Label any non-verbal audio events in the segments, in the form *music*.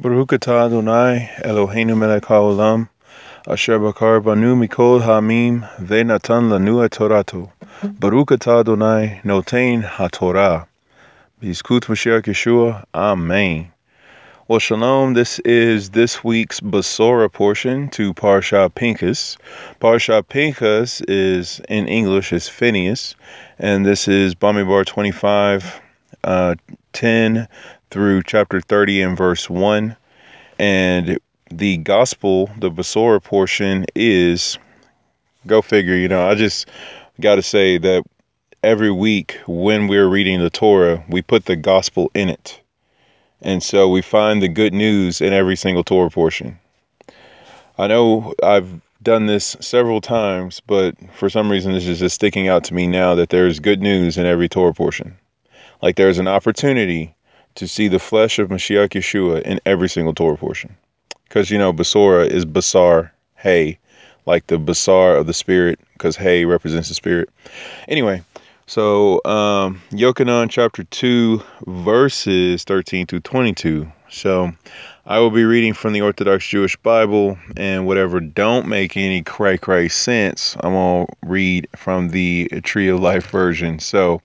Baruch Adonai Eloheinu melech haolam asher bakar banu mikol hamim ve'natan lanu et atah Adonai noten haTorah. Bizkut Mashiach Yeshua. Amen. Well, shalom. This is this week's Basora portion to Parsha Pinchas. Parsha Pinchas is in English is Phineas, and this is Bamidbar 25, uh, 10 through chapter 30 and verse 1. And the gospel, the Basora portion is, go figure, you know, I just got to say that every week when we're reading the Torah, we put the gospel in it. And so we find the good news in every single Torah portion. I know I've done this several times, but for some reason this is just sticking out to me now that there's good news in every Torah portion. Like there's an opportunity to see the flesh of Mashiach Yeshua in every single Torah portion. Because, you know, Basora is Basar, hay, like the Basar of the Spirit, because hay represents the Spirit. Anyway, so, um, Yochanan chapter 2, verses 13 to 22. So, I will be reading from the Orthodox Jewish Bible, and whatever don't make any cray cray sense, I'm going to read from the Tree of Life version. So,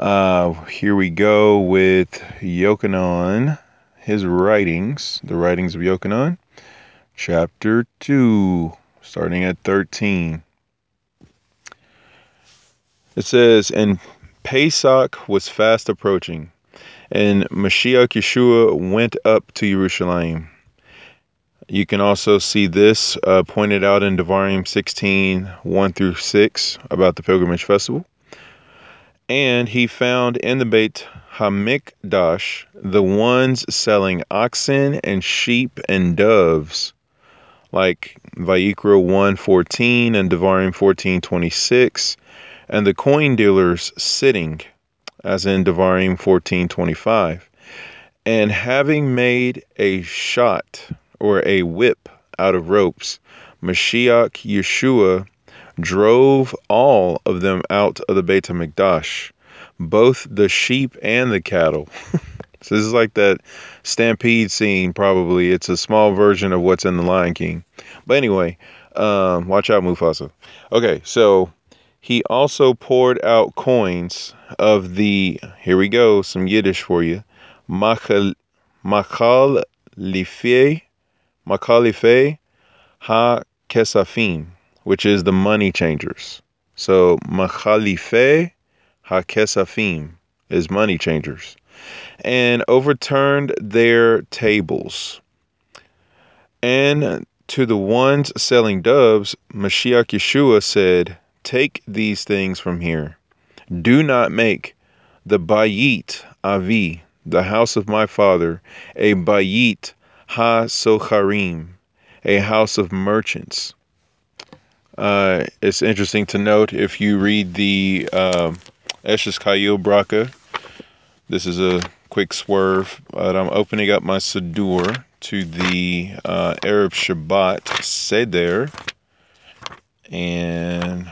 uh, here we go with Yochanan, his writings, the writings of Yochanan, chapter 2, starting at 13. It says, And Pesach was fast approaching, and Mashiach Yeshua went up to Jerusalem. You can also see this uh, pointed out in Devarim 16 1 through 6 about the pilgrimage festival. And he found in the Beit Hamikdash the ones selling oxen and sheep and doves, like Vayikra 1:14 and Devarim 14:26, and the coin dealers sitting, as in Devarim 14:25, and having made a shot or a whip out of ropes, Mashiach Yeshua drove all of them out of the Beit HaMikdash, both the sheep and the cattle. *laughs* so this is like that stampede scene, probably. It's a small version of what's in The Lion King. But anyway, um, watch out, Mufasa. Okay, so he also poured out coins of the, here we go, some Yiddish for you, Machal, Machal Lifei, Machalife Ha Kesafim which is the money changers. So Machalife HaKesafim is money changers. And overturned their tables. And to the ones selling doves, Mashiach Yeshua said, Take these things from here. Do not make the Bayit Avi, the house of my father, a Bayit Ha Socharim, a house of merchants. Uh, it's interesting to note if you read the uh, Eshes Chayil Bracha, this is a quick swerve, but I'm opening up my Siddur to the uh, Erev Shabbat Seder and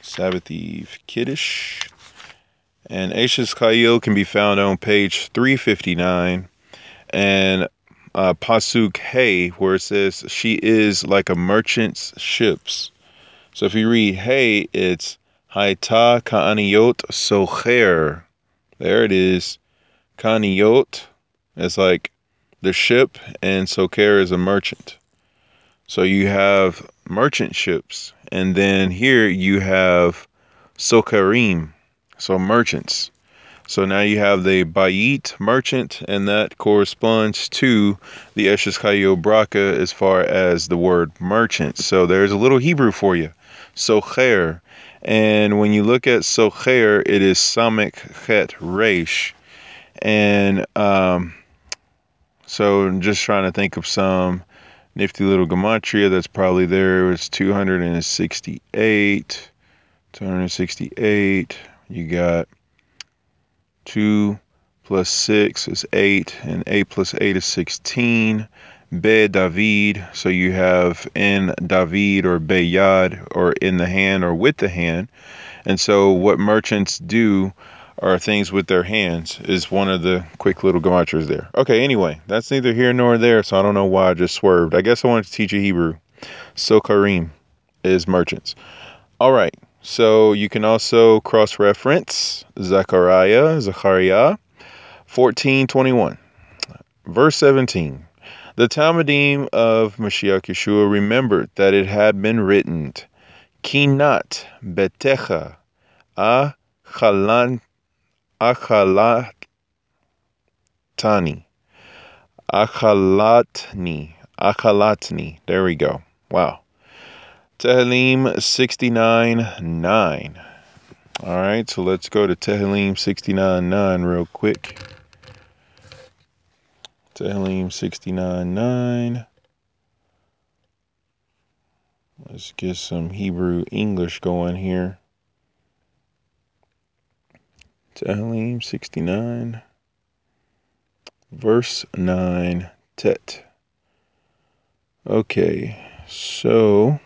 Sabbath Eve Kiddush. And Eshes Chayil can be found on page 359 and uh, Pasuk Hey, where it says, She is like a merchant's ships. So if you read hey, it's Haita Ka'aniyot Socher. There it is. Ka'aniyot is like the ship, and Socher is a merchant. So you have merchant ships, and then here you have Sokarim, so merchants. So now you have the Bayit merchant, and that corresponds to the Eshes Bracha as far as the word merchant. So there's a little Hebrew for you. Socher. And when you look at Socher, it is Samek Chet Resh. And um, so I'm just trying to think of some nifty little gematria that's probably there. It's 268. 268. You got 2 plus 6 is 8, and 8 plus 8 is 16. Be David, so you have in David or Beyad or in the hand or with the hand. And so what merchants do are things with their hands is one of the quick little gematras there. Okay, anyway, that's neither here nor there, so I don't know why I just swerved. I guess I wanted to teach you Hebrew. So Kareem is merchants. All right, so you can also cross reference Zechariah, Zechariah 1421, verse 17. The Talmudim of Mashiach Yeshua remembered that it had been written, Kinat betecha achalan achalatani achalatni achalatni. There we go. Wow. Tehillim 69 9. All right, so let's go to Tehillim 69 9 real quick. Tehillim 69 9. Let's get some Hebrew English going here. Tehillim 69, verse 9, Tet. Okay, so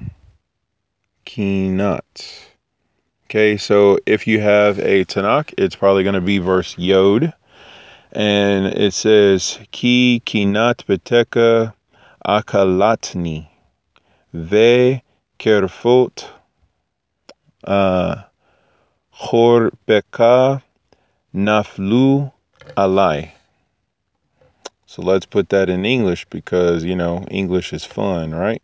Kinat. Okay, so if you have a Tanakh, it's probably going to be verse Yod. And it says, Ki Kinat Beteka Akalatni Ve Kerfot uh, Chorbeka Naflu Alai. So let's put that in English because, you know, English is fun, right?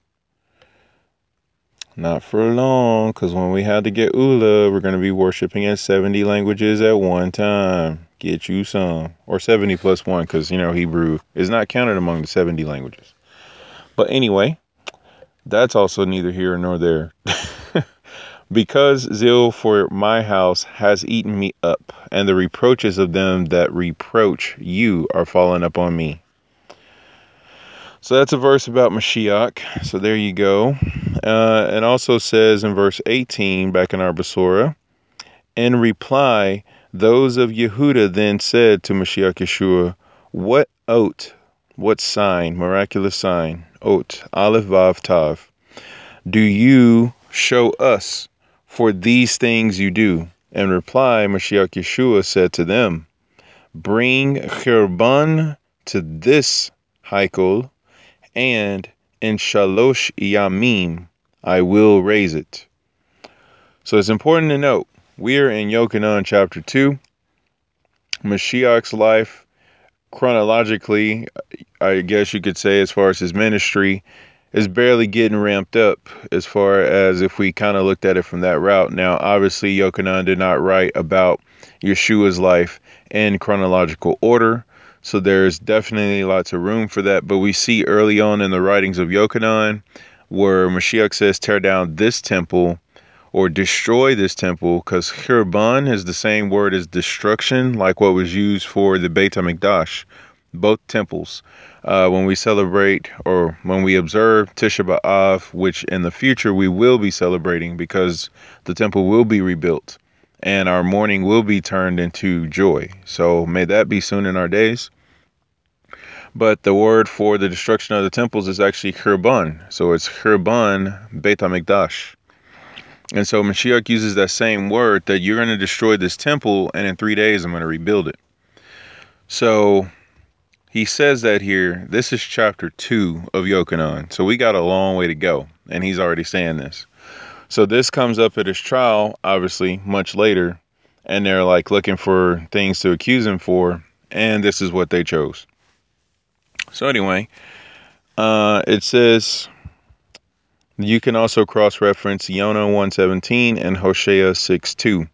Not for long, because when we had to get Ula, we're going to be worshiping in 70 languages at one time. Get you some. Or 70 plus one, because, you know, Hebrew is not counted among the 70 languages. But anyway, that's also neither here nor there. *laughs* because zeal for my house has eaten me up, and the reproaches of them that reproach you are fallen upon me. So that's a verse about Mashiach. So there you go. Uh, it also says in verse 18, back in our Basora, in reply, those of Yehuda then said to Mashiach Yeshua, What oat, what sign, miraculous sign, oat, Aleph Vav Tav, do you show us for these things you do? In reply, Mashiach Yeshua said to them, Bring Chirban to this Heikel and in Shalosh Yamim I will raise it. So it's important to note we are in Yochanan chapter 2. Mashiach's life, chronologically, I guess you could say, as far as his ministry, is barely getting ramped up as far as if we kind of looked at it from that route. Now, obviously, Yochanan did not write about Yeshua's life in chronological order. So there's definitely lots of room for that. But we see early on in the writings of Yochanan where Mashiach says, tear down this temple or destroy this temple, because Hirban is the same word as destruction, like what was used for the Beit HaMikdash, both temples. Uh, when we celebrate or when we observe Tisha B'Av, which in the future we will be celebrating because the temple will be rebuilt and our mourning will be turned into joy. So may that be soon in our days. But the word for the destruction of the temples is actually Chirban. So it's Chirban Beit HaMikdash. And so Mashiach uses that same word that you're going to destroy this temple and in three days I'm going to rebuild it. So he says that here. This is chapter two of Yochanan. So we got a long way to go. And he's already saying this. So this comes up at his trial, obviously, much later. And they're like looking for things to accuse him for. And this is what they chose. So anyway, uh, it says you can also cross-reference Yonah 117 and Hosea 6 2,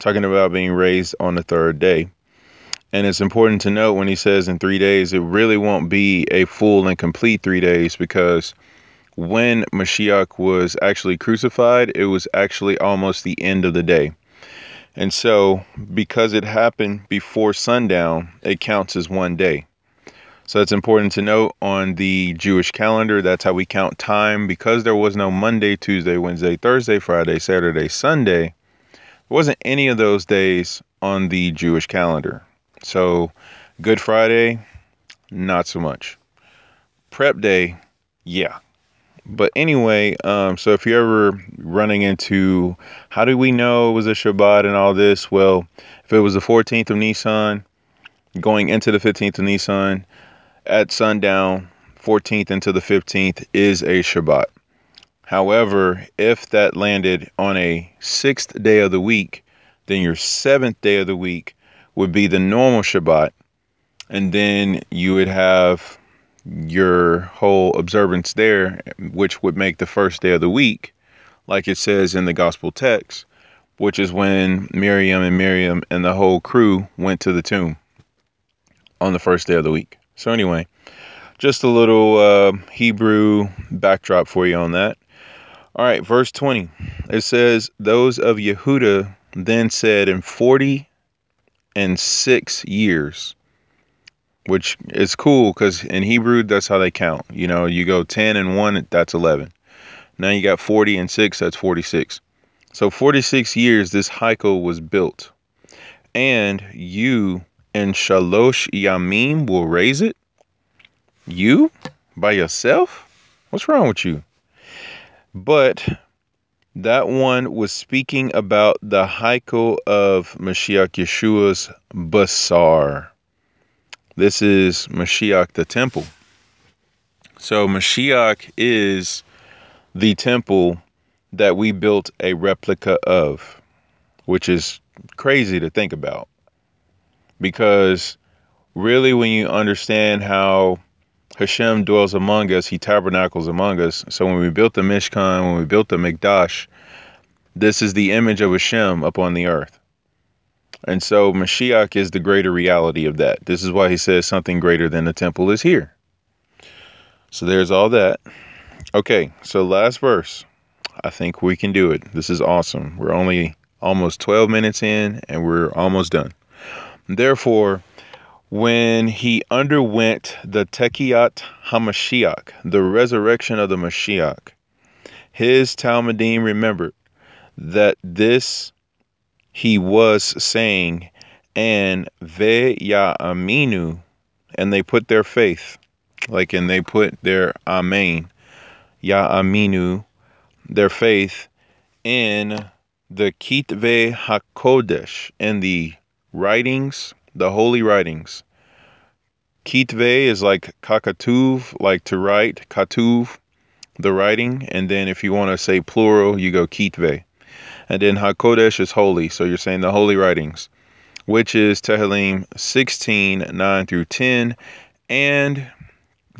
talking about being raised on the third day. And it's important to note when he says in three days, it really won't be a full and complete three days because when Mashiach was actually crucified, it was actually almost the end of the day. And so, because it happened before sundown, it counts as one day. So it's important to note on the Jewish calendar, that's how we count time. Because there was no Monday, Tuesday, Wednesday, Thursday, Friday, Saturday, Sunday, there wasn't any of those days on the Jewish calendar. So Good Friday, not so much. Prep day, yeah. but anyway, um, so if you're ever running into how do we know it was a Shabbat and all this? Well, if it was the 14th of Nisan, going into the 15th of Nisan, at sundown, 14th into the 15th is a Shabbat. However, if that landed on a sixth day of the week, then your seventh day of the week would be the normal Shabbat. And then you would have your whole observance there, which would make the first day of the week, like it says in the gospel text, which is when Miriam and Miriam and the whole crew went to the tomb on the first day of the week. So, anyway, just a little uh, Hebrew backdrop for you on that. All right, verse 20. It says, Those of Yehuda then said, In 40 and six years, which is cool because in Hebrew, that's how they count. You know, you go 10 and 1, that's 11. Now you got 40 and 6, that's 46. So 46 years this Heichal was built. And you and Shalosh Yamim will raise it? You? By yourself? What's wrong with you? But that one was speaking about the Heichal of Mashiach Yeshua's Basar. This is Mashiach the temple. So Mashiach is the temple that we built a replica of, which is crazy to think about. Because really, when you understand how Hashem dwells among us, he tabernacles among us. So when we built the Mishkan, when we built the Mikdash, this is the image of Hashem upon the earth. And so Mashiach is the greater reality of that. This is why he says something greater than the temple is here. So there's all that. Okay, so last verse. I think we can do it. This is awesome. We're only almost 12 minutes in and we're almost done. Therefore, when he underwent the Techiyat Hamashiach, the resurrection of the Mashiach, his Talmudim remembered that this he was saying, and ve ya aminu, and they put their faith, like and they put their amen, ya aminu, their faith in the kitve hakodesh, in the writings, the holy writings. Kitve is like kakatuv, like to write, katuv, the writing, and then if you want to say plural, you go kitve. And then Hakodesh is holy. So you're saying the holy writings, which is Tehillim 16, 9 through 10. And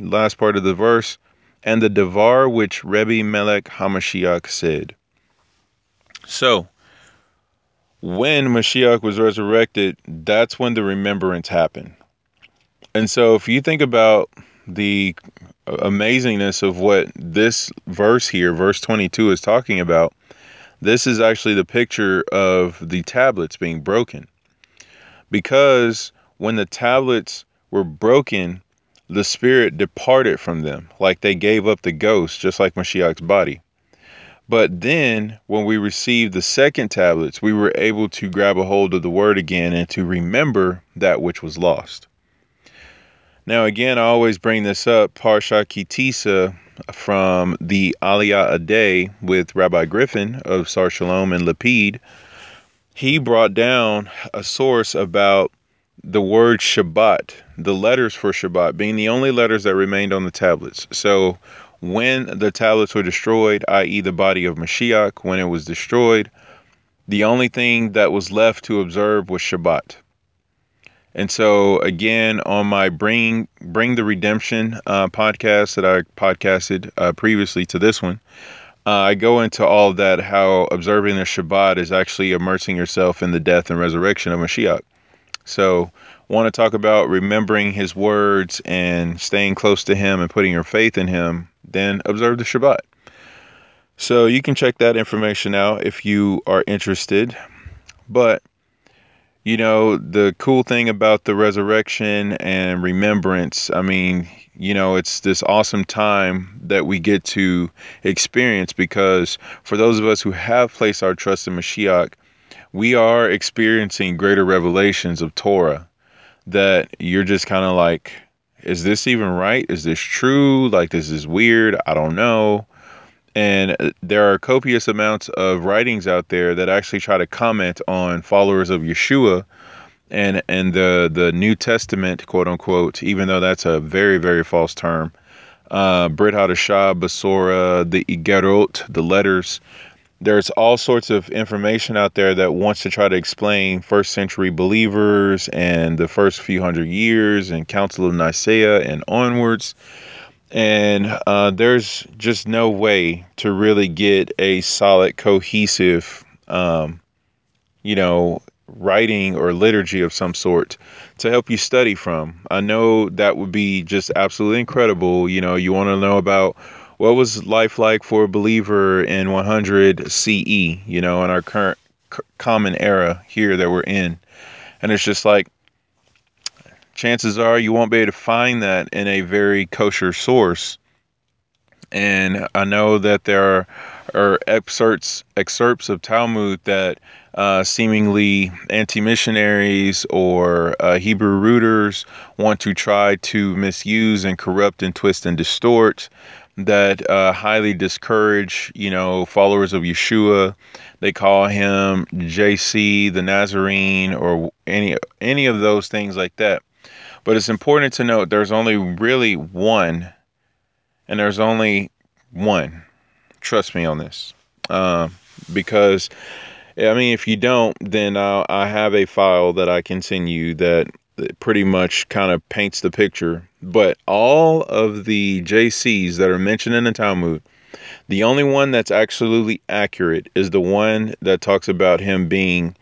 last part of the verse, and the Devar which Rebbe Melech Hamashiach said. So, when Mashiach was resurrected, that's when the remembrance happened. And so, if you think about the amazingness of what this verse here, verse 22, is talking about, this is actually the picture of the tablets being broken. Because when the tablets were broken, the spirit departed from them, like they gave up the ghost, just like Mashiach's body. But then, when we received the second tablets, we were able to grab a hold of the word again and to remember that which was lost. Now, again, I always bring this up, Parsha Ki Tisa, from the Aliyah Aday with Rabbi Griffin of Sar Shalom and Lapid, he brought down a source about the word Shabbat, the letters for Shabbat being the only letters that remained on the tablets. So when the tablets were destroyed, i.e., the body of Mashiach, when it was destroyed, the only thing that was left to observe was Shabbat. And so again, on my bring bring the redemption uh, podcast that I podcasted uh, previously to this one, uh, I go into all that how observing the Shabbat is actually immersing yourself in the death and resurrection of Mashiach. So, want to talk about remembering His words and staying close to Him and putting your faith in Him. Then observe the Shabbat. So you can check that information out if you are interested. But you know, the cool thing about the resurrection and remembrance, I mean, you know, it's this awesome time that we get to experience because for those of us who have placed our trust in Mashiach, we are experiencing greater revelations of Torah that you're just kind of like, is this even right? Is this true? Like, this is weird. I don't know. And uh, there are copious amounts of writings out there that actually try to comment on followers of Yeshua and and the the New Testament, quote unquote, even though that's a very very false term. Uh, Brit Hadashah, Basora, the Igerot, the letters. There's all sorts of information out there that wants to try to explain first century believers and the first few hundred years and Council of Nicaea and onwards. And uh, there's just no way to really get a solid, cohesive, um, you know, writing or liturgy of some sort to help you study from. I know that would be just absolutely incredible. You know, you want to know about what was life like for a believer in 100 CE, you know, in our current common era here that we're in. And it's just like, chances are you won't be able to find that in a very kosher source. And I know that there are, are excerpts excerpts of Talmud that uh, seemingly anti-missionaries or uh, Hebrew rooters want to try to misuse and corrupt and twist and distort that uh, highly discourage, you know, followers of Yeshua. They call him JC, the Nazarene, or any any of those things like that. But it's important to note there's only really one, and there's only one. Trust me on this, uh, because I mean, if you don't, then I'll, I have a file that I can send you that pretty much kind of paints the picture. But all of the JCs that are mentioned in the Talmud, the only one that's absolutely accurate is the one that talks about him being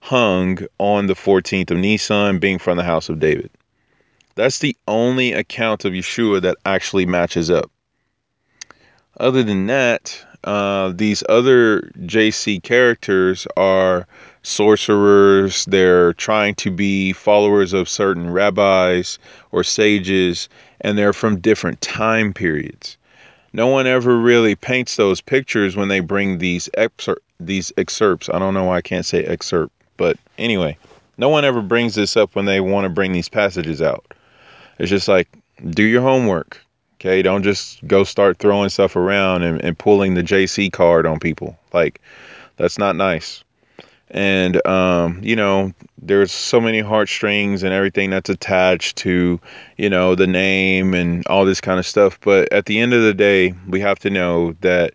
hung on the 14th of Nisan, being from the house of David. That's the only account of Yeshua that actually matches up. Other than that, uh, these other JC characters are sorcerers. They're trying to be followers of certain rabbis or sages, and they're from different time periods. No one ever really paints those pictures when they bring these excer- these excerpts. I don't know why I can't say excerpt, but anyway, no one ever brings this up when they want to bring these passages out. It's just like do your homework. Okay, don't just go start throwing stuff around and, and pulling the JC card on people. Like, that's not nice. And, um, you know, there's so many heartstrings and everything that's attached to, you know, the name and all this kind of stuff. But at the end of the day, we have to know that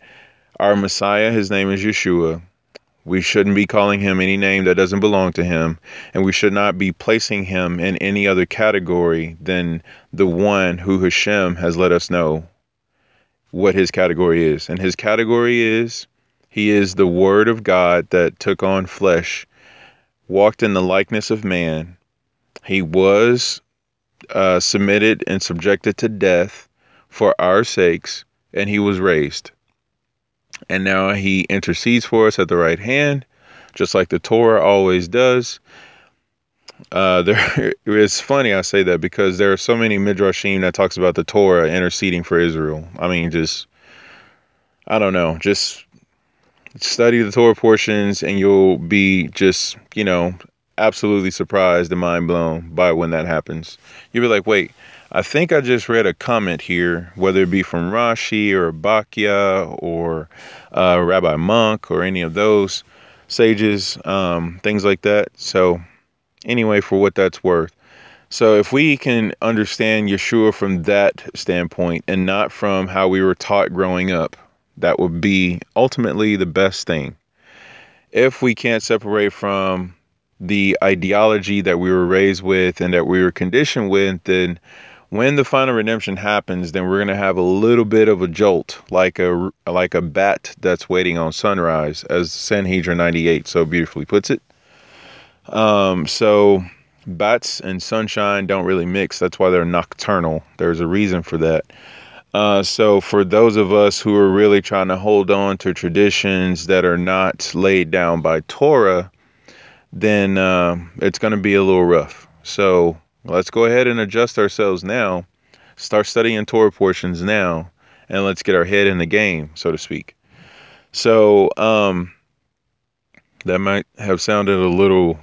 our Messiah, his name is Yeshua. We shouldn't be calling him any name that doesn't belong to him, and we should not be placing him in any other category than the one who Hashem has let us know what his category is. And his category is he is the Word of God that took on flesh, walked in the likeness of man. He was uh, submitted and subjected to death for our sakes, and he was raised and now he intercedes for us at the right hand, just like the Torah always does. Uh, *laughs* there, it's funny I say that because there are so many midrashim that talks about the Torah interceding for Israel. I mean, just I don't know, just study the Torah portions and you'll be just you know absolutely surprised and mind blown by when that happens. You'll be like, wait, I think I just read a comment here, whether it be from Rashi or Bachya or uh, Rabbi Monk or any of those sages, um, things like that. So, anyway, for what that's worth. So, if we can understand Yeshua from that standpoint and not from how we were taught growing up, that would be ultimately the best thing. If we can't separate from the ideology that we were raised with and that we were conditioned with, then when the final redemption happens, then we're going to have a little bit of a jolt, like a like a bat that's waiting on sunrise, as Sanhedrin 98 so beautifully puts it. Um, so bats and sunshine don't really mix. That's why they're nocturnal. There's a reason for that. Uh, so for those of us who are really trying to hold on to traditions that are not laid down by Torah, then uh, it's going to be a little rough. So Let's go ahead and adjust ourselves now. Start studying Torah portions now, and let's get our head in the game, so to speak. So, um, that might have sounded a little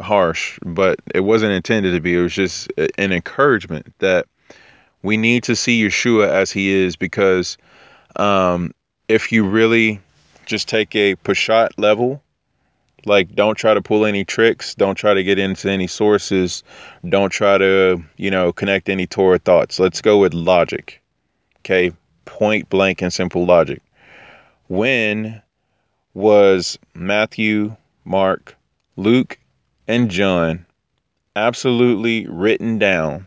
harsh, but it wasn't intended to be. It was just an encouragement that we need to see Yeshua as he is because um, if you really just take a Peshat level, like don't try to pull any tricks, don't try to get into any sources, don't try to, you know, connect any Torah thoughts. Let's go with logic. Okay, point blank and simple logic. When was Matthew, Mark, Luke, and John absolutely written down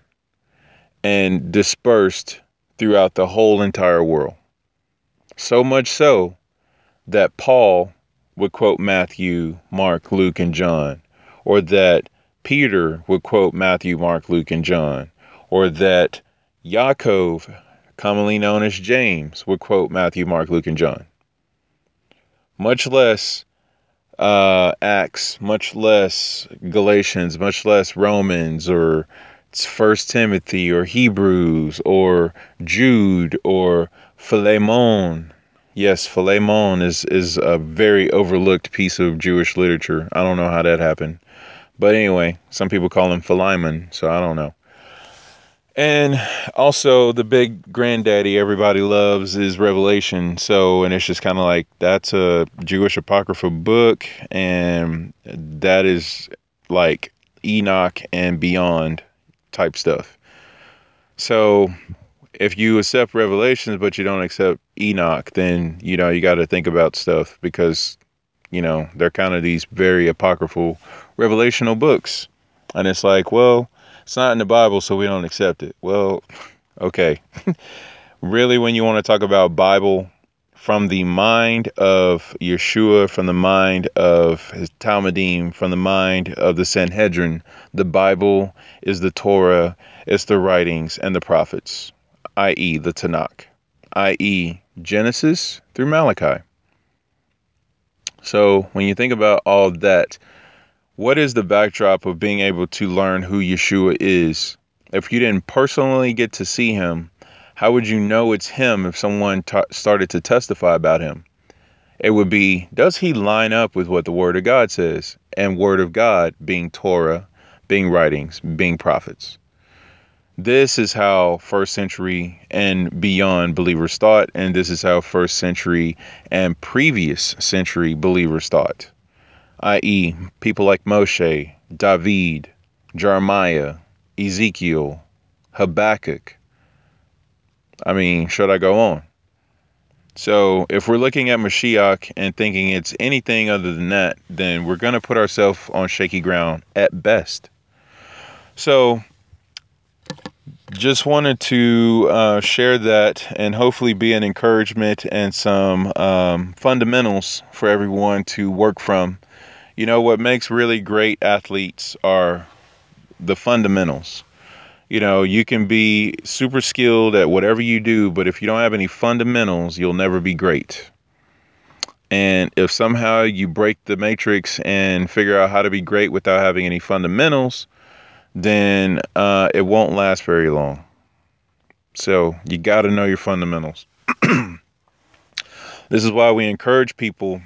and dispersed throughout the whole entire world? So much so that Paul would quote Matthew, Mark, Luke, and John, or that Peter would quote Matthew, Mark, Luke, and John, or that Yaakov, commonly known as James, would quote Matthew, Mark, Luke, and John. Much less uh, Acts, much less Galatians, much less Romans, or First Timothy, or Hebrews, or Jude, or Philemon, Yes, Philemon is is a very overlooked piece of Jewish literature. I don't know how that happened. But anyway, some people call him Philemon, so I don't know. And also the big granddaddy everybody loves is Revelation. So and it's just kind of like that's a Jewish apocrypha book and that is like Enoch and beyond type stuff. So if you accept revelations but you don't accept enoch then you know you got to think about stuff because you know they're kind of these very apocryphal revelational books. And it's like well it's not in the bible so we don't accept it. Well okay. *laughs* Really when you want to talk about bible from the mind of Yeshua, from the mind of his Talmudim, from the mind of the Sanhedrin, the Bible is the Torah, it's the writings and the prophets i.e., the Tanakh, i.e., Genesis through Malachi. So when you think about all that, what is the backdrop of being able to learn who Yeshua is? If you didn't personally get to see him, how would you know it's him if someone t- started to testify about him? It would be, does he line up with what the Word of God says? And Word of God being Torah, being writings, being prophets. This is how first century and beyond believers thought, and this is how first century and previous century believers thought, i.e., people like Moshe, David, Jeremiah, Ezekiel, Habakkuk. I mean, should I go on? So, if we're looking at Mashiach and thinking it's anything other than that, then we're going to put ourselves on shaky ground at best. So, just wanted to uh, share that and hopefully be an encouragement and some um, fundamentals for everyone to work from. You know, what makes really great athletes are the fundamentals. You know, you can be super skilled at whatever you do, but if you don't have any fundamentals, you'll never be great. And if somehow you break the matrix and figure out how to be great without having any fundamentals, then uh, it won't last very long. So you got to know your fundamentals. *clears throat* this is why we encourage people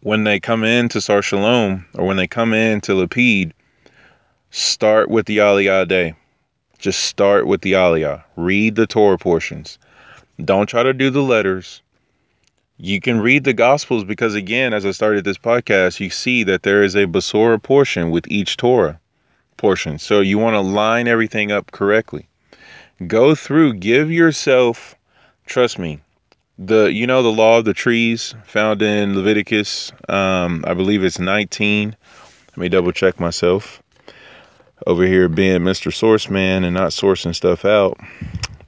when they come into Sar Shalom or when they come into Lapid, start with the Aliyah day. Just start with the Aliyah. Read the Torah portions. Don't try to do the letters. You can read the Gospels because, again, as I started this podcast, you see that there is a Basora portion with each Torah portion. So you want to line everything up correctly. Go through, give yourself, trust me, the you know the law of the trees found in Leviticus, um, I believe it's 19. Let me double check myself. Over here being Mr. Source Man and not sourcing stuff out.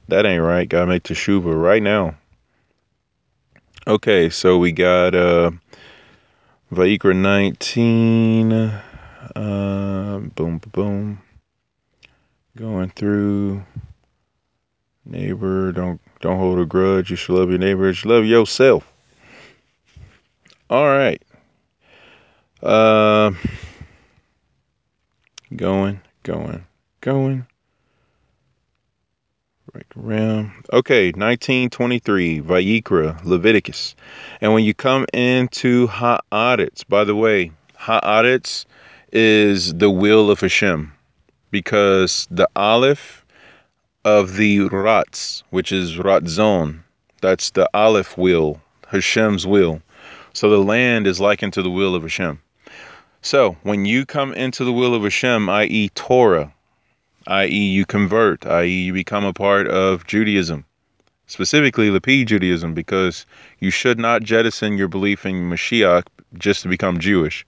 That ain't right. Gotta make teshuva right now. Okay, so we got uh Vayikra 19. Uh, boom, boom. Going through neighbor. Don't don't hold a grudge. You should love your neighbor. You should love yourself. All right. Uh, going, going, going. Right around. Okay, 1923, Vayikra, Leviticus. And when you come into Ha'aretz, by the way, Ha'aretz is the will of Hashem because the Aleph of the Ratz, which is Ratzon, That's the Aleph wheel, Hashem's will. So the land is likened to the will of Hashem. So when you come into the will of Hashem, i.e., Torah, i.e., you convert, i.e., you become a part of Judaism, specifically Lapid Judaism, because you should not jettison your belief in Mashiach just to become Jewish.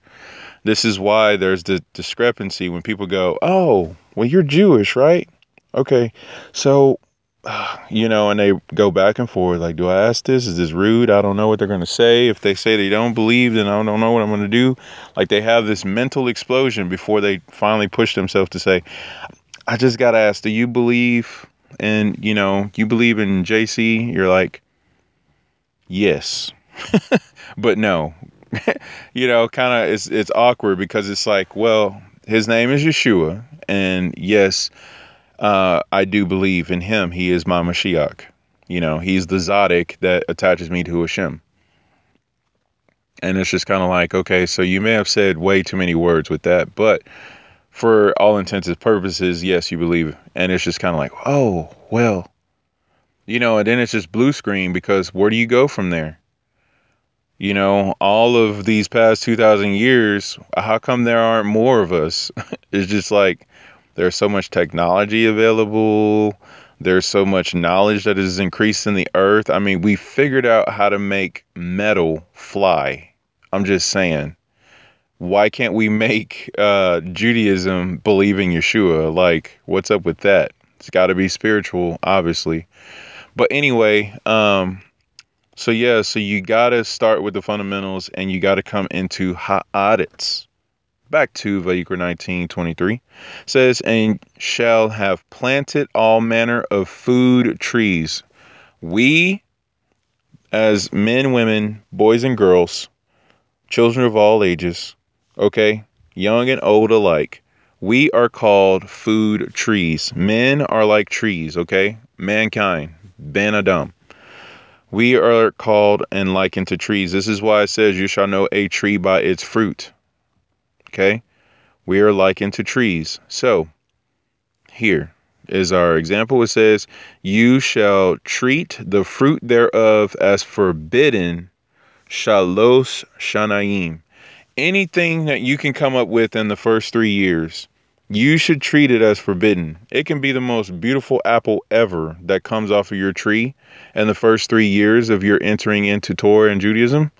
This is why there's the discrepancy when people go, "Oh, well, you're Jewish, right?" Okay, so *sighs* you know, and they go back and forth. Like, do I ask this? Is this rude? I don't know what they're going to say. If they say they don't believe, then I don't know what I'm going to do. Like, they have this mental explosion before they finally push themselves to say, I just got to ask, do you believe and you know, you believe in JC? You're like, yes, *laughs* but no. *laughs* you know, kind of it's it's awkward because it's like, well, his name is Yeshua, and yes, uh, I do believe in him. He is my Mashiach. You know, he's the Zadok that attaches me to Hashem. And it's just kind of like, okay, so you may have said way too many words with that, but for all intents and purposes, yes, you believe. And it's just kind of like, oh, well, you know, and then it's just blue screen because where do you go from there? You know, all of these past 2,000 years, how come there aren't more of us? *laughs* it's just like there's so much technology available. There's so much knowledge that is increased in the earth. I mean, we figured out how to make metal fly. I'm just saying why can't we make uh, Judaism believe in Yeshua? Like, what's up with that? It's got to be spiritual, obviously. But anyway, um, so yeah, so you got to start with the fundamentals and you got to come into ha'aretz. Back to Vayikra 19, 23. says, and shall have planted all manner of food trees. We, as men, women, boys, and girls, children of all ages, okay? Young and old alike. We are called food trees. Men are like trees, okay? Mankind, Ben Adam. We are called and likened to trees. This is why it says, You shall know a tree by its fruit. Okay? We are likened to trees. So, here is our example. It says, You shall treat the fruit thereof as forbidden, shalos shanaim anything that you can come up with in the first three years, you should treat it as forbidden. It can be the most beautiful apple ever that comes off of your tree in the first three years of your entering into Torah and Judaism,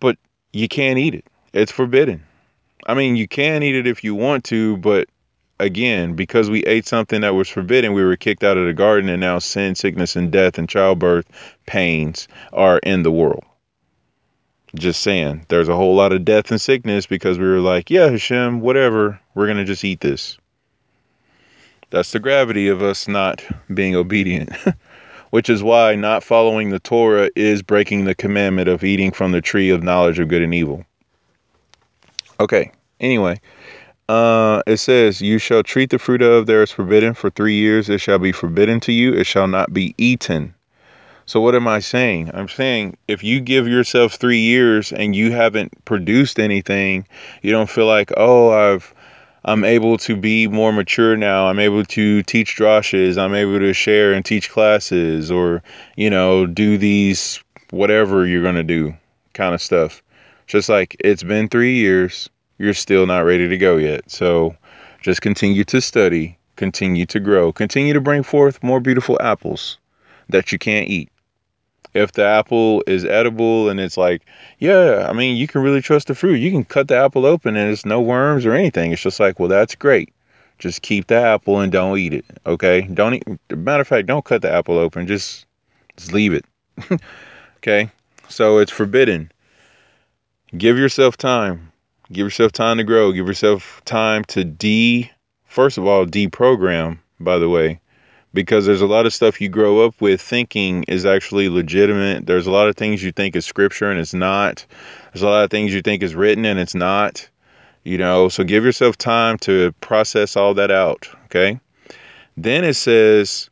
but you can't eat it. It's forbidden. I mean, you can eat it if you want to, but again, because we ate something that was forbidden, we were kicked out of the garden, and now sin, sickness, and death and childbirth pains are in the world. Just saying, there's a whole lot of death and sickness because we were like, yeah, Hashem, whatever, we're going to just eat this. That's the gravity of us not being obedient, *laughs* which is why not following the Torah is breaking the commandment of eating from the tree of knowledge of good and evil. Okay, anyway, uh, it says, You shall treat the fruit of there is forbidden for three years, it shall be forbidden to you, it shall not be eaten. So what am I saying? I'm saying if you give yourself 3 years and you haven't produced anything, you don't feel like, "Oh, I've I'm able to be more mature now. I'm able to teach drashes. I'm able to share and teach classes or, you know, do these whatever you're going to do kind of stuff. Just like it's been 3 years, you're still not ready to go yet. So just continue to study, continue to grow, continue to bring forth more beautiful apples that you can't eat if the apple is edible and it's like, yeah, I mean, you can really trust the fruit. You can cut the apple open and it's no worms or anything. It's just like, well, that's great. Just keep the apple and don't eat it. Okay. Don't eat. Matter of fact, don't cut the apple open. Just, just leave it. *laughs* okay. So it's forbidden. Give yourself time. Give yourself time to grow. Give yourself time to de, first of all, deprogram, by the way because there's a lot of stuff you grow up with thinking is actually legitimate. There's a lot of things you think is scripture and it's not. There's a lot of things you think is written and it's not. You know, so give yourself time to process all that out. Okay. Then it says,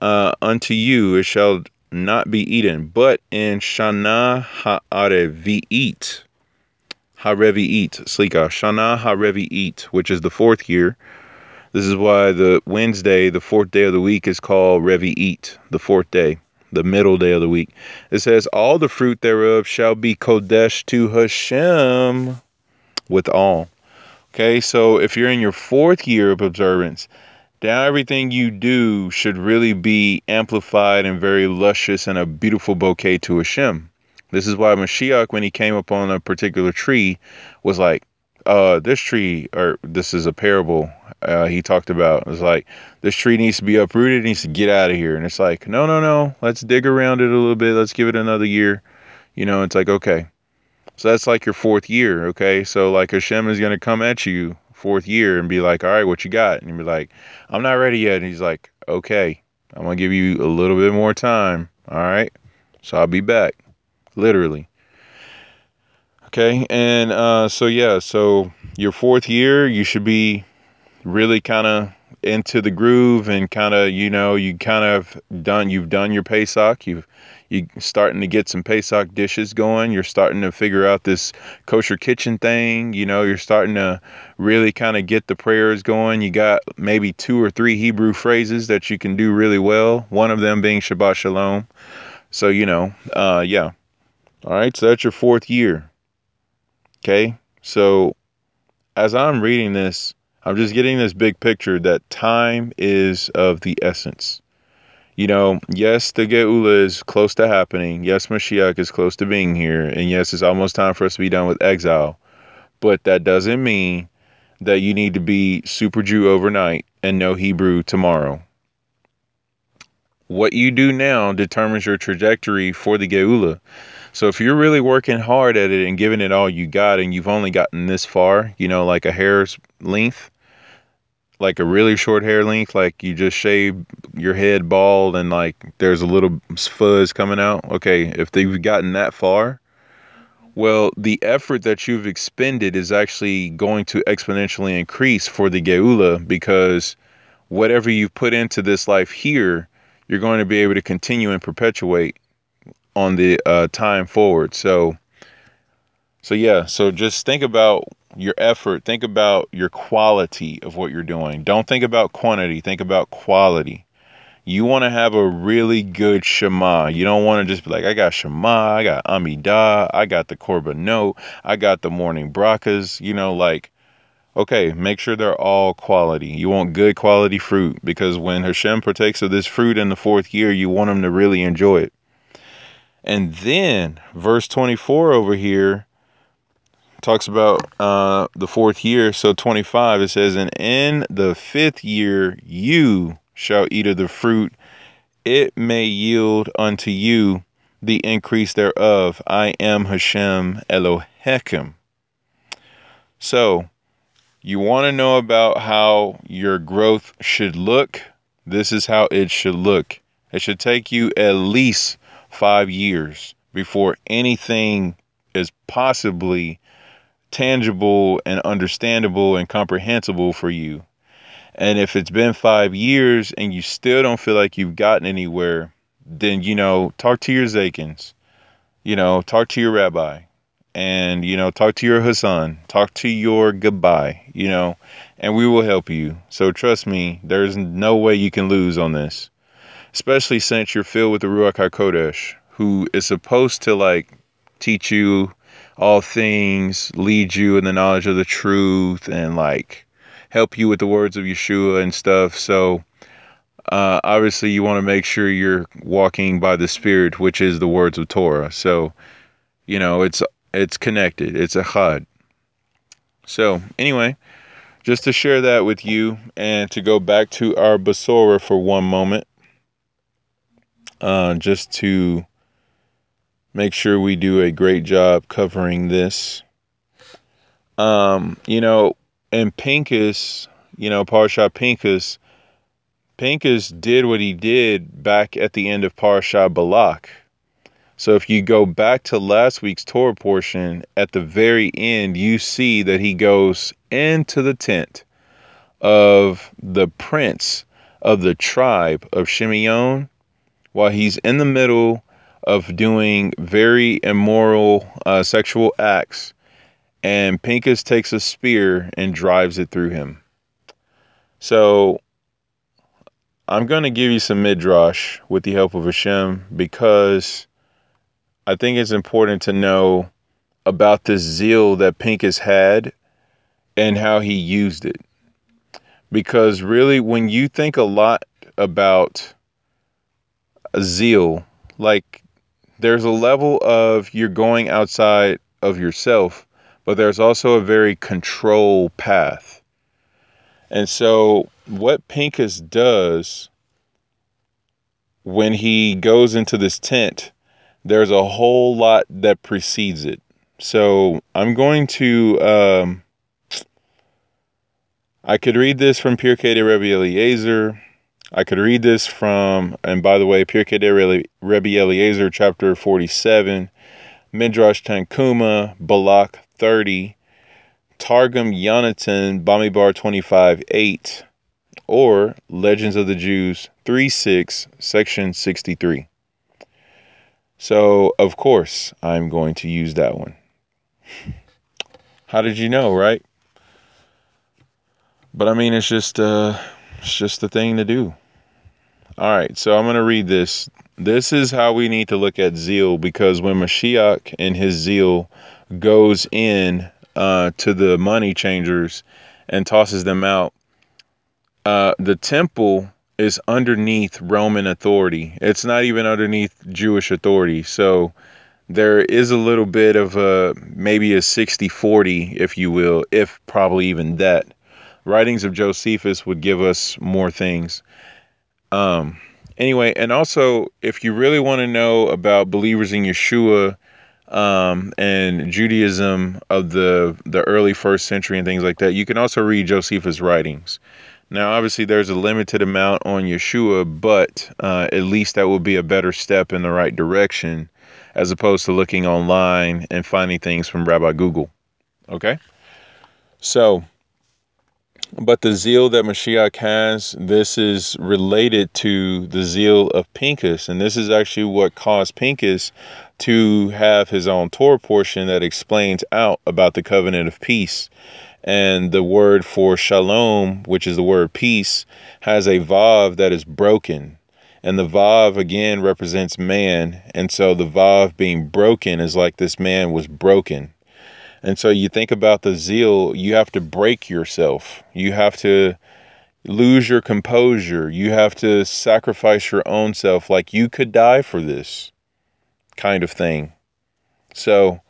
uh, unto you it shall not be eaten, but in Shana Ha'arevi'it, Harevi'it, Slika, Shana Harevi'it, which is the fourth year, this is why the Wednesday, the fourth day of the week, is called Revi Eat, the fourth day. the middle day of the week. It says, All the fruit thereof shall be Kodesh to Hashem with all. Okay, so if you're in your fourth year of observance, now everything you do should really be amplified and very luscious and a beautiful bouquet to Hashem. This is why Mashiach, when he came upon a particular tree, was like, uh, this tree, or this is a parable uh, he talked about. It's like, this tree needs to be uprooted, it needs to get out of here. And it's like, no, no, no, let's dig around it a little bit, let's give it another year. You know, it's like, okay. So that's like your fourth year, okay? So like Hashem is going to come at you fourth year and be like, all right, what you got? And you be like, I'm not ready yet. And he's like, okay, I'm going to give you a little bit more time. All right. So I'll be back literally. Okay, and uh, so yeah, so your fourth year, you should be really kind of into the groove and kind of you know you kind of done you've done your Pesach, you've you starting to get some Pesach dishes going. You're starting to figure out this kosher kitchen thing. You know, you're starting to really kind of get the prayers going. You got maybe two or three Hebrew phrases that you can do really well. One of them being Shabbat Shalom. So you know, uh, yeah, all right, so that's your fourth year. Okay, so as I'm reading this, I'm just getting this big picture that time is of the essence. You know, yes, the Geula is close to happening. Yes, Mashiach is close to being here. And yes, it's almost time for us to be done with exile. But that doesn't mean that you need to be super Jew overnight and know Hebrew tomorrow. What you do now determines your trajectory for the Geula. So if you're really working hard at it and giving it all you got and you've only gotten this far, you know, like a hair's length, like a really short hair length, like you just shave your head bald and like there's a little fuzz coming out. Okay, if they've gotten that far, well, the effort that you've expended is actually going to exponentially increase for the Geula because whatever you've put into this life here, you're going to be able to continue and perpetuate on the uh, time forward. So, so yeah. So just think about your effort. Think about your quality of what you're doing. Don't think about quantity. Think about quality. You want to have a really good Shema. You don't want to just be like, I got Shema, I got Amidah, I got the Korbanot, I got the morning brachas. You know, like, okay, make sure they're all quality. You want good quality fruit because when Hashem partakes of this fruit in the fourth year, you want him to really enjoy it. And then verse 24 over here talks about uh, the fourth year. So 25, it says, And in the fifth year you shall eat of the fruit, it may yield unto you the increase thereof. I am Hashem Elohechem. So you want to know about how your growth should look? This is how it should look. It should take you at least five years before anything is possibly tangible and understandable and comprehensible for you. And if it's been five years and you still don't feel like you've gotten anywhere, then, you know, talk to your Zakins, you know, talk to your rabbi and, you know, talk to your Hassan, talk to your gabbai, you know, and we will help you. So trust me, there's no way you can lose on this especially since you're filled with the Ruach HaKodesh, who is supposed to like teach you all things, lead you in the knowledge of the truth, and like help you with the words of Yeshua and stuff. So, uh, obviously, you want to make sure you're walking by the Spirit, which is the words of Torah. So, you know, it's it's connected. It's echad. So, anyway, just to share that with you, and to go back to our Basora for one moment uh, just to make sure we do a great job covering this. Um, you know, and Pinchas, you know, Parsha Pinchas, Pinchas did what he did back at the end of Parsha Balak. So if you go back to last week's Torah portion, at the very end, you see that he goes into the tent of the prince of the tribe of Shimeon while he's in the middle of doing very immoral uh, sexual acts, and Pinchas takes a spear and drives it through him. So I'm going to give you some midrash with the help of Hashem because I think it's important to know about this zeal that Pincus had and how he used it. Because really, when you think a lot about zeal, like there's a level of you're going outside of yourself, but there's also a very control path. And so, what Pincus does when he goes into this tent, there's a whole lot that precedes it. So, I'm going to. Um, I could read this from Pirkei de Rebbe Eliezer. I could read this from, and by the way, Pirkei de Rebbe Eliezer, chapter 47, Midrash Tanchuma, Balak 30, Targum Yonatan, Bamidbar 25, 8, or Legends of the Jews 3 6, section 63. So, of course, I'm going to use that one. How did you know, right? But I mean, it's just uh, it's just the thing to do. All right, so I'm going to read this. This is how we need to look at zeal because when Mashiach and his zeal goes in uh, to the money changers and tosses them out, uh, the temple is underneath Roman authority. It's not even underneath Jewish authority. So there is a little bit of a maybe a 60 40, if you will, if probably even that writings of Josephus would give us more things. Um, anyway, and also if you really want to know about believers in Yeshua um, and Judaism of the the early first century and things like that, you can also read Josephus' writings. Now, obviously, there's a limited amount on Yeshua, but uh, at least that would be a better step in the right direction as opposed to looking online and finding things from Rabbi Google. Okay? So, but the zeal that Mashiach has, this is related to the zeal of Pincus. And this is actually what caused Pincus to have his own Torah portion that explains out about the covenant of peace. And the word for shalom, which is the word peace, has a vav that is broken. And the vav again represents man. And so the vav being broken is like this man was broken. And so you think about the zeal, you have to break yourself. You have to lose your composure. You have to sacrifice your own self like you could die for this kind of thing. So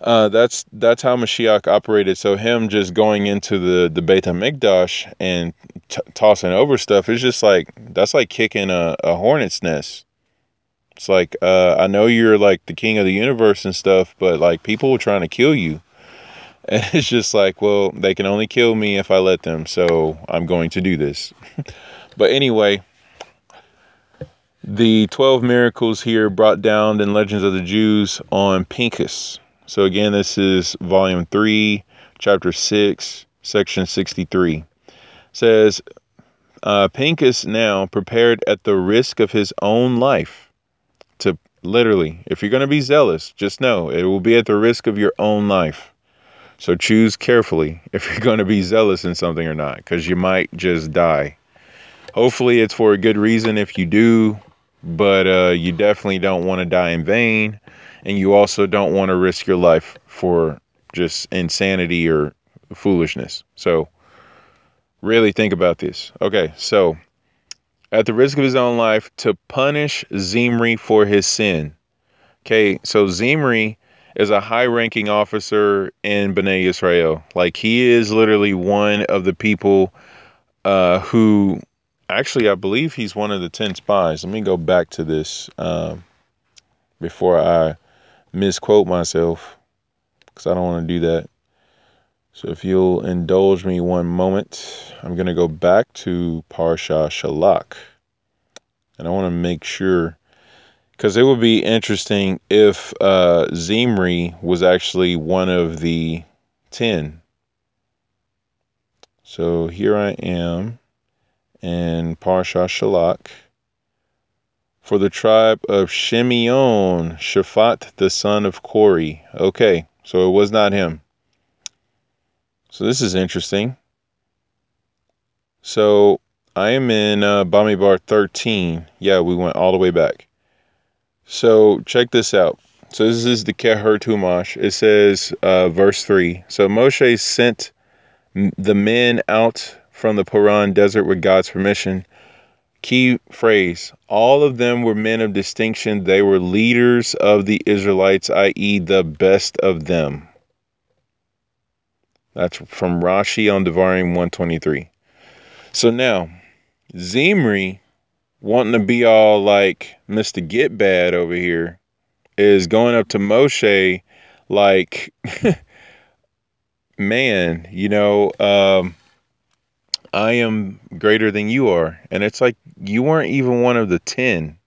uh, that's that's how Mashiach operated. So him just going into the the Beit Hamikdash and t- tossing over stuff is just like that's like kicking a, a hornet's nest. It's like, uh, I know you're like the king of the universe and stuff, but like people were trying to kill you. *laughs* And it's just like, well, they can only kill me if I let them. So I'm going to do this. *laughs* but anyway, the 12 miracles here brought down in Legends of the Jews on Pincus. So again, this is volume 3, chapter 6, section 63. It says, uh, Pincus now prepared at the risk of his own life literally, if you're going to be zealous, just know it will be at the risk of your own life. So choose carefully *laughs* if you're going to be zealous in something or not, because you might just die. Hopefully, it's for a good reason if you do, but uh, you definitely don't want to die in vain. And you also don't want to risk your life for just insanity or foolishness. So, really think about this. Okay, so at the risk of his own life to punish Zimri for his sin. Okay, so Zimri is a high ranking officer in Bnei Israel. Like he is literally one of the people uh, who actually, I believe he's one of the 10 spies. Let me go back to this um, before I misquote myself because I don't want to do that. So if you'll indulge me one moment, I'm going to go back to Parsha Shalach. And I want to make sure, because it would be interesting if uh, Zimri was actually one of the 10. So here I am in Parsha Shalach. For the tribe of Shimeon, Shaphat the son of Kori. Okay, so it was not him. So this is interesting. So I am in uh, Bamidbar 13. Yeah, we went all the way back. So check this out. So this is the Kehot Chumash. It says, uh, verse 3. So Moshe sent the men out from the Paran desert with God's permission. Key phrase all of them were men of distinction. They were leaders of the Israelites, i.e., the best of them. That's from Rashi on Devarim 123. So now, Zimri wanting to be all like Mr. Get Bad over here is going up to Moshe like, *laughs* man, you know, um, I am greater than you are. And it's like, you weren't even one of the 10,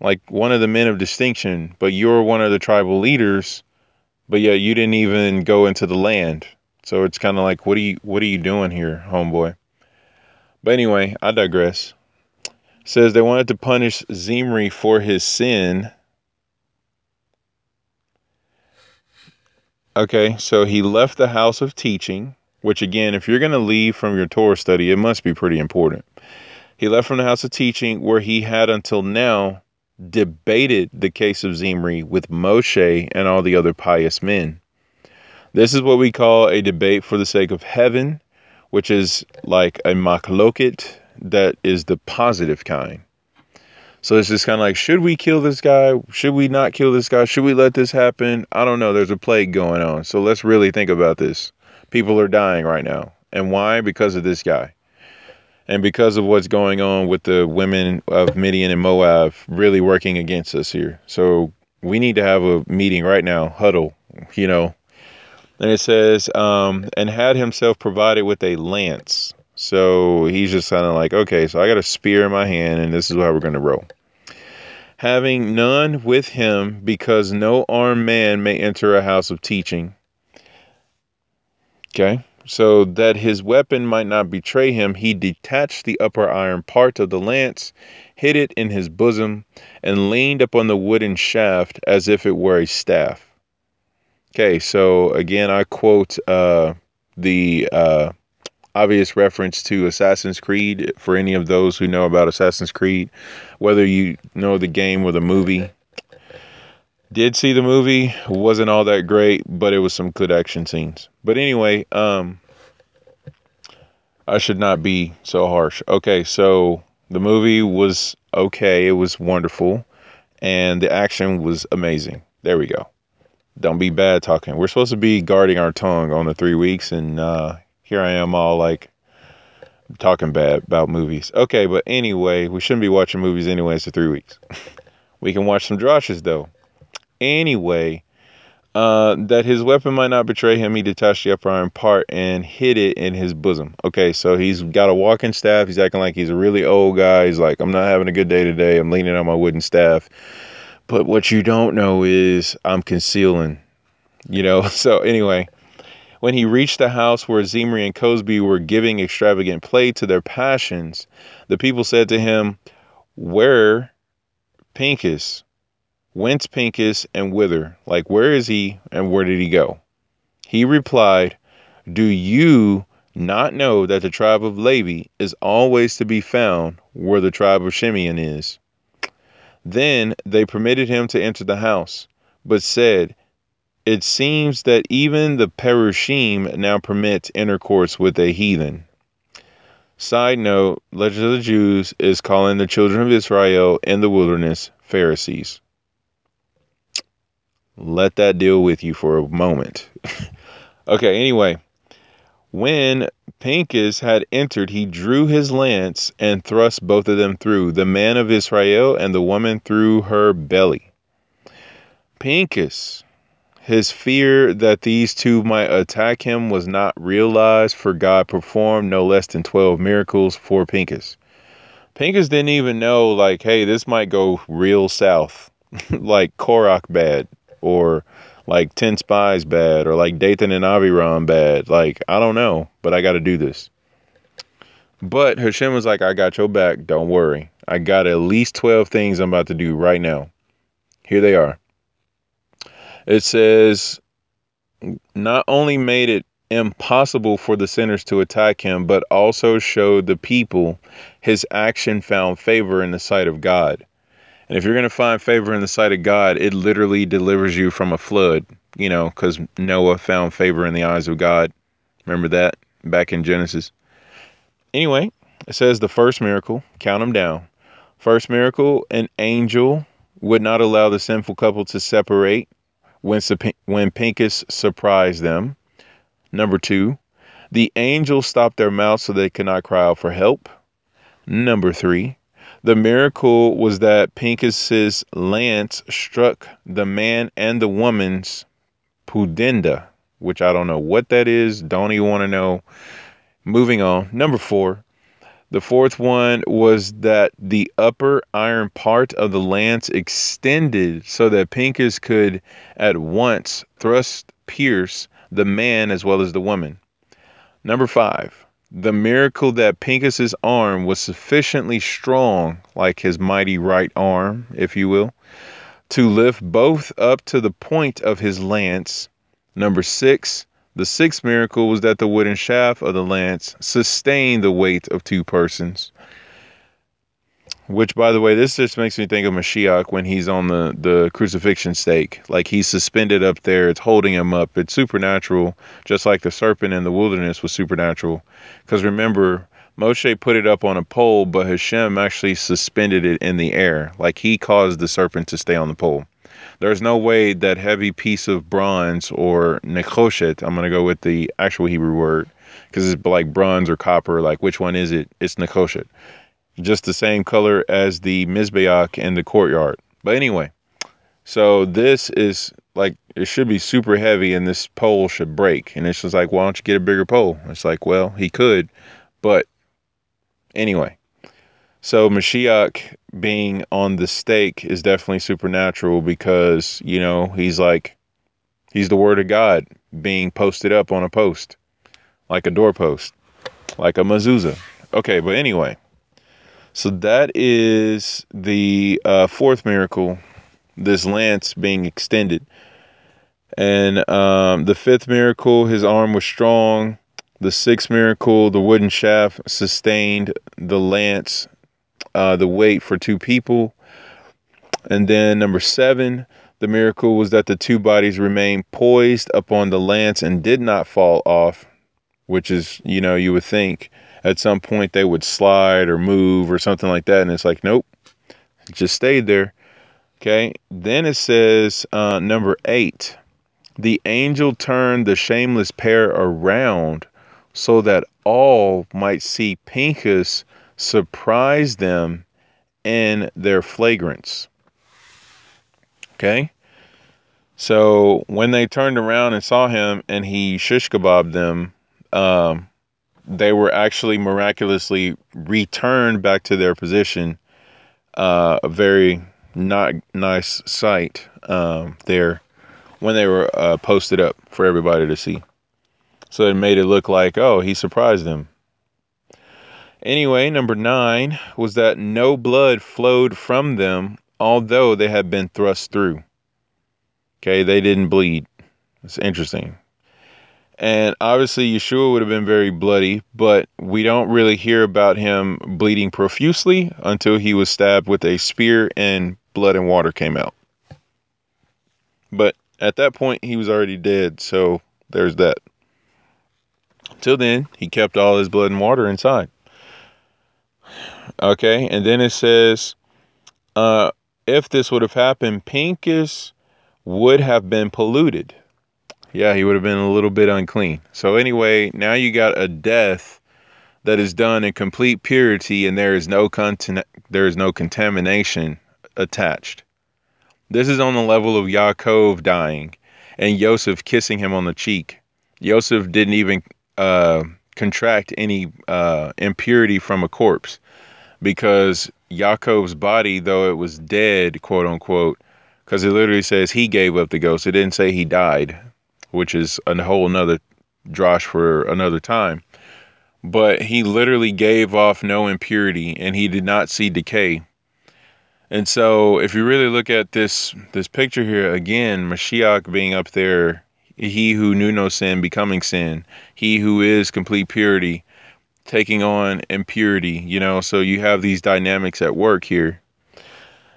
like one of the men of distinction, but you're one of the tribal leaders, but yeah, you didn't even go into the land. So it's kind of like, what are you, what are you doing here, homeboy? But anyway, I digress. says they wanted to punish Zimri for his sin. Okay, so he left the house of teaching, which again, if you're going to leave from your Torah study, it must be pretty important. He left from the house of teaching where he had until now debated the case of Zimri with Moshe and all the other pious men. This is what we call a debate for the sake of heaven which is like a machloket that is the positive kind. So it's just kind of like, should we kill this guy? Should we not kill this guy? Should we let this happen? I don't know. There's a plague going on. So let's really think about this. People are dying right now. And why? Because of this guy. And because of what's going on with the women of Midian and Moab really working against us here. So we need to have a meeting right now, huddle, you know, and it says, um, and had himself provided with a lance. So he's just kind of like, okay, so I got a spear in my hand, and this is how we're going to roll. Having none with him, because no armed man may enter a house of teaching. Okay, so that his weapon might not betray him, he detached the upper iron part of the lance, hid it in his bosom, and leaned upon the wooden shaft as if it were a staff. Okay, so again, I quote uh, the uh, obvious reference to Assassin's Creed for any of those who know about Assassin's Creed, whether you know the game or the movie. Did see the movie, wasn't all that great, but it was some good action scenes. But anyway, um, I should not be so harsh. Okay, so the movie was okay, it was wonderful, and the action was amazing. There we go don't be bad talking. We're supposed to be guarding our tongue on the three weeks, and uh, here I am all like talking bad about movies. Okay, but anyway, we shouldn't be watching movies anyways for three weeks. *laughs* we can watch some drashes though. Anyway, uh, that his weapon might not betray him, he detached the upper iron part and hid it in his bosom. Okay, so he's got a walking staff. He's acting like he's a really old guy. He's like, I'm not having a good day today. I'm leaning on my wooden staff. But what you don't know is I'm concealing, you know? *laughs* So, anyway, when he reached the house where Zimri and Cozbi were giving extravagant play to their passions, the people said to him, Where Pinchas? Whence Pinchas and whither? Like, where is he and where did he go? He replied, Do you not know that the tribe of Levi is always to be found where the tribe of Shimeon is? Then they permitted him to enter the house, but said, It seems that even the Perushim now permit intercourse with a heathen. Side note, Legend of the Jews is calling the children of Israel in the wilderness Pharisees. Let that deal with you for a moment. *laughs* okay, anyway, when Pinchas had entered, he drew his lance and thrust both of them through, the man of Israel and the woman through her belly. Pinchas, his fear that these two might attack him was not realized, for God performed no less than 12 miracles for Pinchas. Pinchas didn't even know, like, hey, this might go real south, *laughs* like Korach bad, or like 10 spies bad or like Dathan and Aviram bad. Like, I don't know, but I got to do this. But Hashem was like, I got your back. Don't worry. I got at least 12 things I'm about to do right now. Here they are. It says, not only made it impossible for the sinners to attack him, but also showed the people his action found favor in the sight of God. And if you're going to find favor in the sight of God, it literally delivers you from a flood, you know, because Noah found favor in the eyes of God. Remember that back in Genesis. Anyway, it says the first miracle, count them down. First miracle, an angel would not allow the sinful couple to separate when, when Pincus surprised them. Number two, the angel stopped their mouths so they could not cry out for help. Number three, the miracle was that Pincus's lance struck the man and the woman's pudenda, which I don't know what that is. Don't even want to know. Moving on. Number four. The fourth one was that the upper iron part of the lance extended so that Pincus could at once thrust pierce the man as well as the woman. Number five the miracle that Pincus's arm was sufficiently strong, like his mighty right arm, if you will, to lift both up to the point of his lance. Number six, the sixth miracle was that the wooden shaft of the lance sustained the weight of two persons. Which, by the way, this just makes me think of Mashiach when he's on the, the crucifixion stake. Like he's suspended up there, it's holding him up. It's supernatural, just like the serpent in the wilderness was supernatural. Because remember, Moshe put it up on a pole, but Hashem actually suspended it in the air. Like he caused the serpent to stay on the pole. There's no way that heavy piece of bronze or nechoshet, I'm going to go with the actual Hebrew word, because it's like bronze or copper. Like which one is it? It's nechoshet just the same color as the Mizbeach in the courtyard. But anyway, so this is like it should be super heavy and this pole should break. And it's just like, why don't you get a bigger pole? It's like, well, he could, but anyway. So Mashiach being on the stake is definitely supernatural because, you know, he's like he's the word of God being posted up on a post, like a doorpost, like a mezuzah. Okay, but anyway. So that is the uh, fourth miracle, this lance being extended. And um, the fifth miracle, his arm was strong. The sixth miracle, the wooden shaft sustained the lance, uh, the weight for two people. And then number seven, the miracle was that the two bodies remained poised upon the lance and did not fall off, which is, you know, you would think at some point they would slide or move or something like that. And it's like, nope, it just stayed there. Okay. Then it says, uh, number eight, the angel turned the shameless pair around so that all might see Pincus surprise them in their flagrance. Okay. So when they turned around and saw him and he shish kebabbed them, um, they were actually miraculously returned back to their position. Uh, a very not nice sight um, there when they were uh, posted up for everybody to see. So it made it look like, oh, he surprised them. Anyway, number nine was that no blood flowed from them, although they had been thrust through. Okay, they didn't bleed. It's interesting. And obviously, Yeshua would have been very bloody, but we don't really hear about him bleeding profusely until he was stabbed with a spear and blood and water came out. But at that point, he was already dead, so there's that. Till then, he kept all his blood and water inside. Okay, and then it says, uh, if this would have happened, Pincus would have been polluted yeah, he would have been a little bit unclean. So anyway, now you got a death that is done in complete purity, and there is no contin- there is no contamination attached. This is on the level of Yaakov dying and Yosef kissing him on the cheek. Yosef didn't even uh, contract any uh, impurity from a corpse because Yaakov's body, though it was dead, quote unquote, because it literally says he gave up the ghost. It didn't say he died which is a whole nother drosh for another time. But he literally gave off no impurity and he did not see decay. And so if you really look at this this picture here again, Mashiach being up there, He who knew no sin becoming sin. He who is complete purity taking on impurity, you know, so you have these dynamics at work here.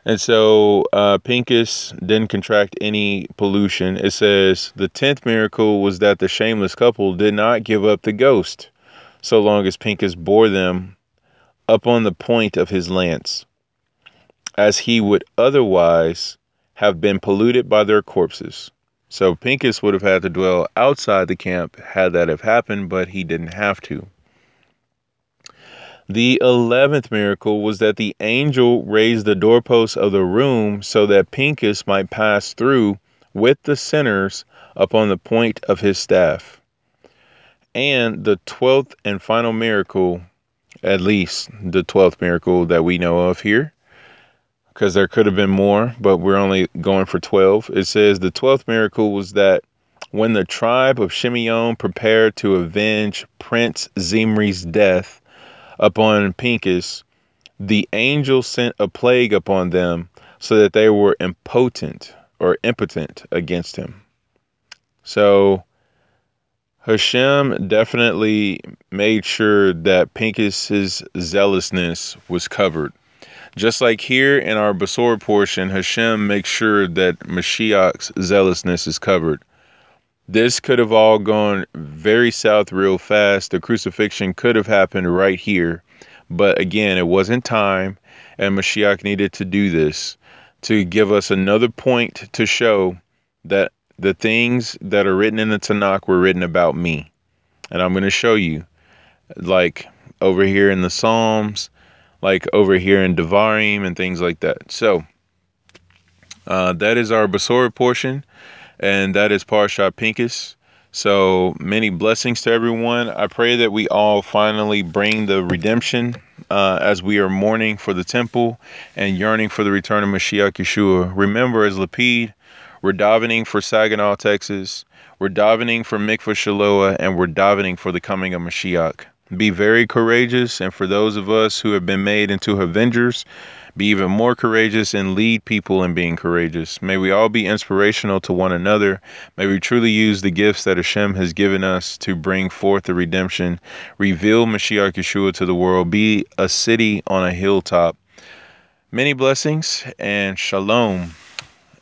And so uh, Pincus didn't contract any pollution. It says the 10th miracle was that the shameless couple did not give up the ghost so long as Pincus bore them up on the point of his lance, as he would otherwise have been polluted by their corpses. So Pincus would have had to dwell outside the camp had that have happened, but he didn't have to. The eleventh miracle was that the angel raised the doorposts of the room so that Pincus might pass through with the sinners upon the point of his staff. And the twelfth and final miracle, at least the twelfth miracle that we know of here, because there could have been more, but we're only going for 12. It says the 12th miracle was that when the tribe of Shimeon prepared to avenge Prince Zimri's death, upon Pincus, the angel sent a plague upon them so that they were impotent or impotent against him. So Hashem definitely made sure that Pincus's zealousness was covered. Just like here in our Basor portion, Hashem makes sure that Mashiach's zealousness is covered. This could have all gone very south real fast. The crucifixion could have happened right here. But again, it wasn't time, and Mashiach needed to do this to give us another point to show that the things that are written in the Tanakh were written about me. And I'm going to show you, like over here in the Psalms, like over here in Devarim, and things like that. So, uh, that is our Basora portion and that is Parsha Pincus. So many blessings to everyone. I pray that we all finally bring the redemption uh, as we are mourning for the temple and yearning for the return of Mashiach Yeshua. Remember, as Lapid, we're davening for Saginaw, Texas. We're davening for Mikvah Shiloah, and we're davening for the coming of Mashiach. Be very courageous, and for those of us who have been made into avengers, be even more courageous and lead people in being courageous. May we all be inspirational to one another. May we truly use the gifts that Hashem has given us to bring forth the redemption, reveal Mashiach Yeshua to the world, be a city on a hilltop. Many blessings and shalom.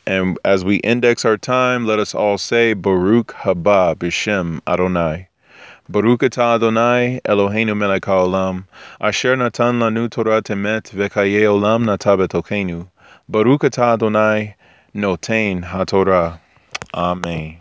And as we index our time, let us all say Baruch haba b'shem Adonai. Baruch atah Adonai Eloheinu melech haolam, asher natan lanu Torat emet v'chaye olam nata betokenu. Baruch atah Adonai noten haTorah. Amen.